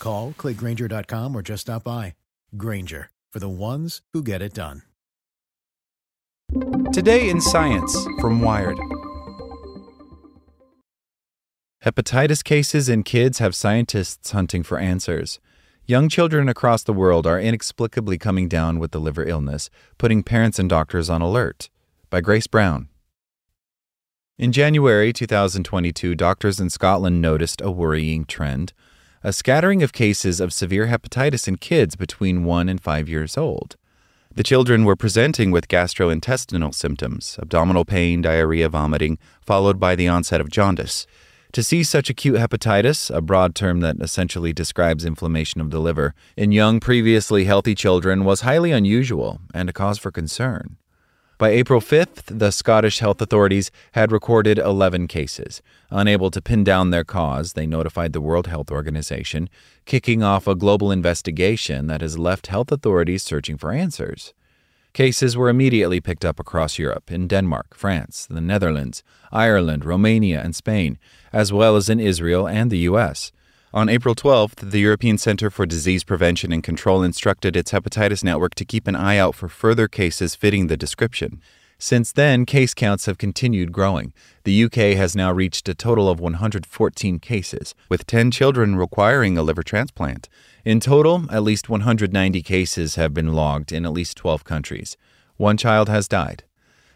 Call, clickgrainger.com, or just stop by. Grainger, for the ones who get it done. Today in Science from Wired. Hepatitis cases in kids have scientists hunting for answers. Young children across the world are inexplicably coming down with the liver illness, putting parents and doctors on alert. By Grace Brown. In January 2022, doctors in Scotland noticed a worrying trend a scattering of cases of severe hepatitis in kids between 1 and 5 years old. The children were presenting with gastrointestinal symptoms abdominal pain, diarrhea, vomiting, followed by the onset of jaundice. To see such acute hepatitis, a broad term that essentially describes inflammation of the liver, in young, previously healthy children was highly unusual and a cause for concern. By April 5th, the Scottish health authorities had recorded 11 cases. Unable to pin down their cause, they notified the World Health Organization, kicking off a global investigation that has left health authorities searching for answers. Cases were immediately picked up across Europe, in Denmark, France, the Netherlands, Ireland, Romania, and Spain, as well as in Israel and the U.S. On April 12th, the European Center for Disease Prevention and Control instructed its hepatitis network to keep an eye out for further cases fitting the description. Since then, case counts have continued growing. The UK has now reached a total of 114 cases, with 10 children requiring a liver transplant. In total, at least 190 cases have been logged in at least 12 countries. One child has died.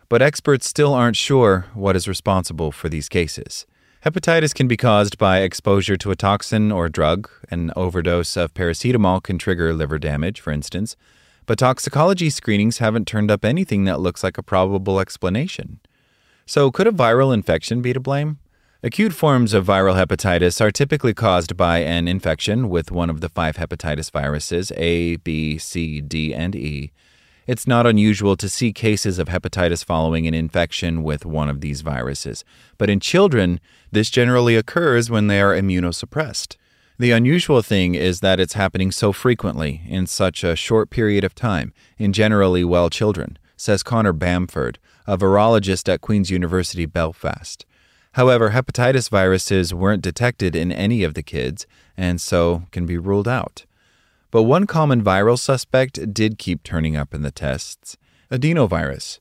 But experts still aren't sure what is responsible for these cases. Hepatitis can be caused by exposure to a toxin or drug. An overdose of paracetamol can trigger liver damage, for instance. But toxicology screenings haven't turned up anything that looks like a probable explanation. So, could a viral infection be to blame? Acute forms of viral hepatitis are typically caused by an infection with one of the five hepatitis viruses A, B, C, D, and E. It's not unusual to see cases of hepatitis following an infection with one of these viruses, but in children, this generally occurs when they are immunosuppressed. The unusual thing is that it's happening so frequently in such a short period of time in generally well children, says Connor Bamford, a virologist at Queen's University Belfast. However, hepatitis viruses weren't detected in any of the kids and so can be ruled out. But one common viral suspect did keep turning up in the tests adenovirus.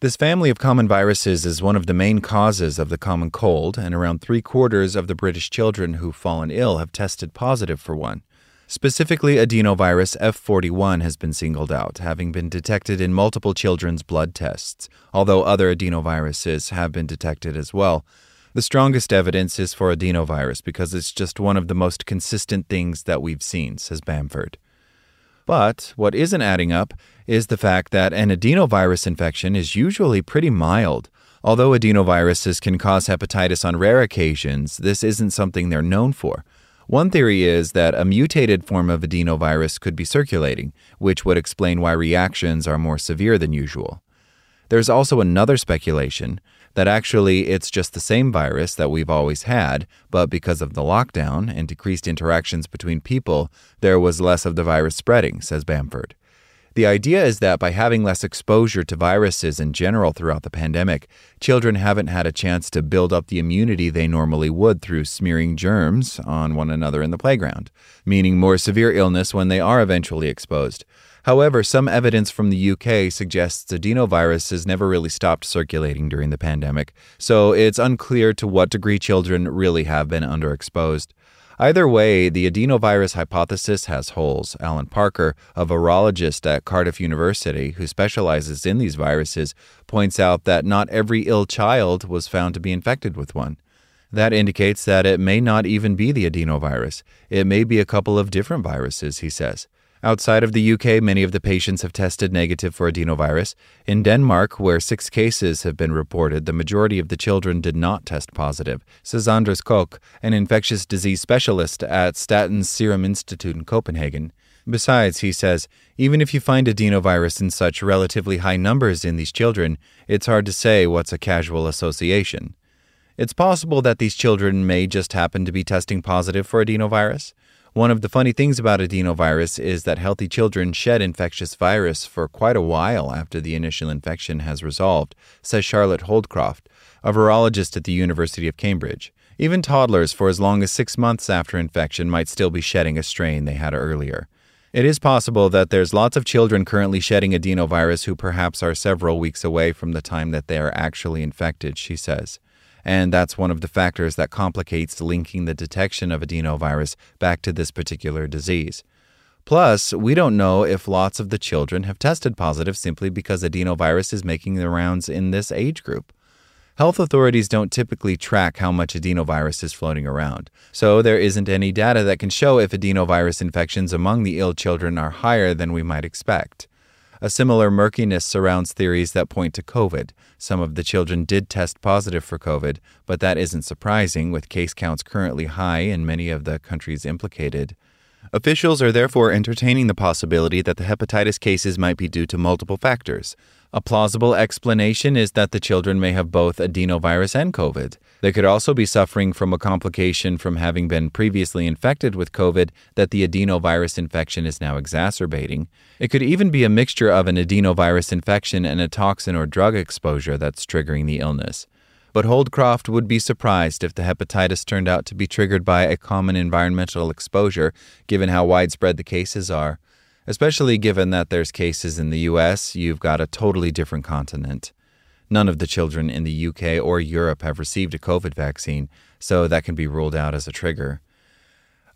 This family of common viruses is one of the main causes of the common cold, and around three quarters of the British children who've fallen ill have tested positive for one. Specifically, adenovirus F41 has been singled out, having been detected in multiple children's blood tests, although other adenoviruses have been detected as well. The strongest evidence is for adenovirus because it's just one of the most consistent things that we've seen, says Bamford. But what isn't adding up is the fact that an adenovirus infection is usually pretty mild. Although adenoviruses can cause hepatitis on rare occasions, this isn't something they're known for. One theory is that a mutated form of adenovirus could be circulating, which would explain why reactions are more severe than usual. There's also another speculation that actually it's just the same virus that we've always had, but because of the lockdown and decreased interactions between people, there was less of the virus spreading, says Bamford. The idea is that by having less exposure to viruses in general throughout the pandemic, children haven't had a chance to build up the immunity they normally would through smearing germs on one another in the playground, meaning more severe illness when they are eventually exposed. However, some evidence from the UK suggests adenovirus has never really stopped circulating during the pandemic, so it's unclear to what degree children really have been underexposed. Either way, the adenovirus hypothesis has holes. Alan Parker, a virologist at Cardiff University who specializes in these viruses, points out that not every ill child was found to be infected with one. That indicates that it may not even be the adenovirus. It may be a couple of different viruses, he says. Outside of the UK, many of the patients have tested negative for adenovirus. In Denmark, where six cases have been reported, the majority of the children did not test positive, says Anders Koch, an infectious disease specialist at Statens Serum Institute in Copenhagen. Besides, he says, even if you find adenovirus in such relatively high numbers in these children, it's hard to say what's a casual association. It's possible that these children may just happen to be testing positive for adenovirus. One of the funny things about adenovirus is that healthy children shed infectious virus for quite a while after the initial infection has resolved, says Charlotte Houldcroft, a virologist at the University of Cambridge. Even toddlers, for as long as six months after infection, might still be shedding a strain they had earlier. It is possible that there's lots of children currently shedding adenovirus who perhaps are several weeks away from the time that they are actually infected, she says and that's one of the factors that complicates linking the detection of adenovirus back to this particular disease. Plus, we don't know if lots of the children have tested positive simply because adenovirus is making the rounds in this age group. Health authorities don't typically track how much adenovirus is floating around, so there isn't any data that can show if adenovirus infections among the ill children are higher than we might expect. A similar murkiness surrounds theories that point to COVID. Some of the children did test positive for COVID, but that isn't surprising with case counts currently high in many of the countries implicated. Officials are therefore entertaining the possibility that the hepatitis cases might be due to multiple factors. A plausible explanation is that the children may have both adenovirus and COVID. They could also be suffering from a complication from having been previously infected with COVID that the adenovirus infection is now exacerbating. It could even be a mixture of an adenovirus infection and a toxin or drug exposure that's triggering the illness. But Houldcroft would be surprised if the hepatitis turned out to be triggered by a common environmental exposure, given how widespread the cases are especially given that there's cases in the US, you've got a totally different continent. None of the children in the UK or Europe have received a COVID vaccine, so that can be ruled out as a trigger.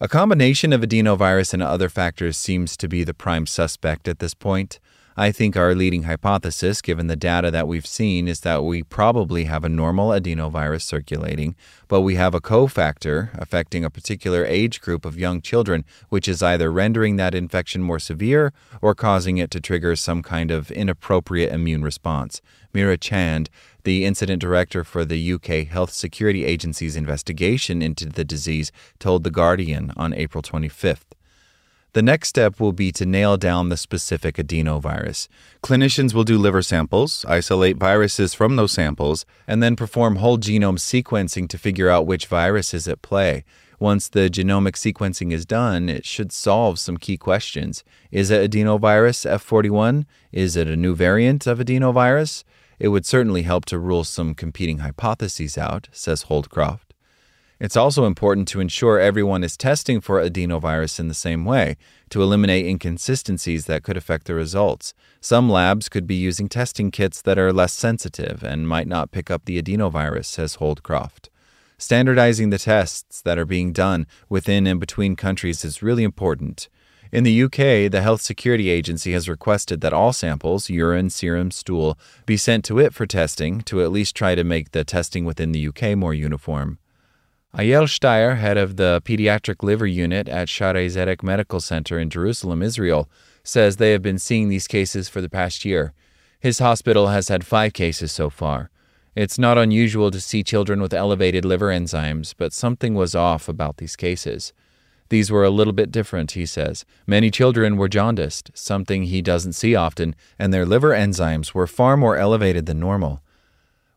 A combination of adenovirus and other factors seems to be the prime suspect at this point. I think our leading hypothesis, given the data that we've seen, is that we probably have a normal adenovirus circulating, but we have a cofactor affecting a particular age group of young children, which is either rendering that infection more severe or causing it to trigger some kind of inappropriate immune response. Meera Chand, the incident director for the UK Health Security Agency's investigation into the disease, told The Guardian on April 25th. The next step will be to nail down the specific adenovirus. Clinicians will do liver samples, isolate viruses from those samples, and then perform whole genome sequencing to figure out which virus is at play. Once the genomic sequencing is done, it should solve some key questions. Is it adenovirus F41? Is it a new variant of adenovirus? It would certainly help to rule some competing hypotheses out, says Houldcroft. It's also important to ensure everyone is testing for adenovirus in the same way to eliminate inconsistencies that could affect the results. Some labs could be using testing kits that are less sensitive and might not pick up the adenovirus, says Houldcroft. Standardizing the tests that are being done within and between countries is really important. In the UK, the Health Security Agency has requested that all samples, urine, serum, stool, be sent to it for testing to at least try to make the testing within the UK more uniform. Eyal Shteyer, head of the pediatric liver unit at Shaare Zedek Medical Center in Jerusalem, Israel, says they have been seeing these cases for the past year. His hospital has had five cases so far. It's not unusual to see children with elevated liver enzymes, but something was off about these cases. These were a little bit different, he says. Many children were jaundiced, something he doesn't see often, and their liver enzymes were far more elevated than normal.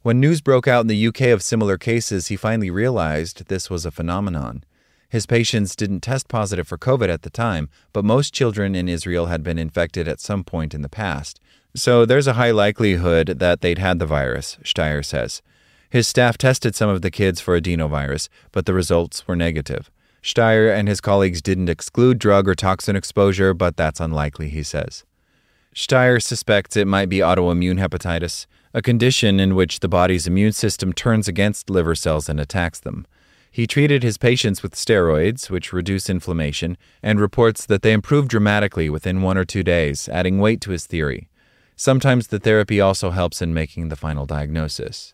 When news broke out in the UK of similar cases, he finally realized this was a phenomenon. His patients didn't test positive for COVID at the time, but most children in Israel had been infected at some point in the past. So there's a high likelihood that they'd had the virus, Shteyer says. His staff tested some of the kids for adenovirus, but the results were negative. Shteyer and his colleagues didn't exclude drug or toxin exposure, but that's unlikely, he says. Shteyer suspects it might be autoimmune hepatitis, a condition in which the body's immune system turns against liver cells and attacks them. He treated his patients with steroids, which reduce inflammation, and reports that they improve dramatically within one or two days, adding weight to his theory. Sometimes the therapy also helps in making the final diagnosis.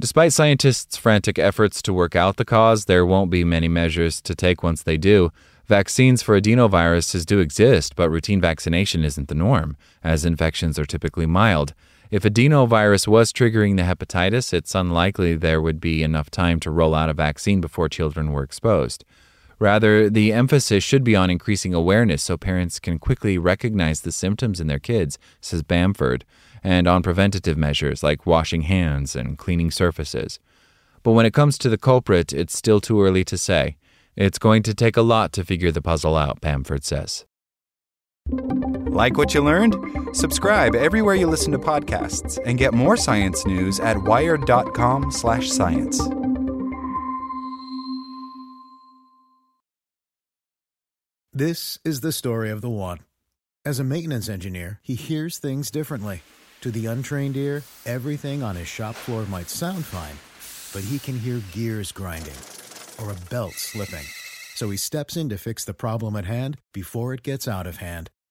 Despite scientists' frantic efforts to work out the cause, there won't be many measures to take once they do, Vaccines for adenoviruses do exist, but routine vaccination isn't the norm, as infections are typically mild. If adenovirus was triggering the hepatitis, it's unlikely there would be enough time to roll out a vaccine before children were exposed. Rather, the emphasis should be on increasing awareness so parents can quickly recognize the symptoms in their kids, says Bamford, and on preventative measures like washing hands and cleaning surfaces. But when it comes to the culprit, it's still too early to say. It's going to take a lot to figure the puzzle out, Bamford says. Like what you learned? Subscribe everywhere you listen to podcasts and get more science news at wired.com/science. This is the story of the one. As a maintenance engineer, he hears things differently. To the untrained ear, everything on his shop floor might sound fine, but he can hear gears grinding or a belt slipping. So he steps in to fix the problem at hand before it gets out of hand.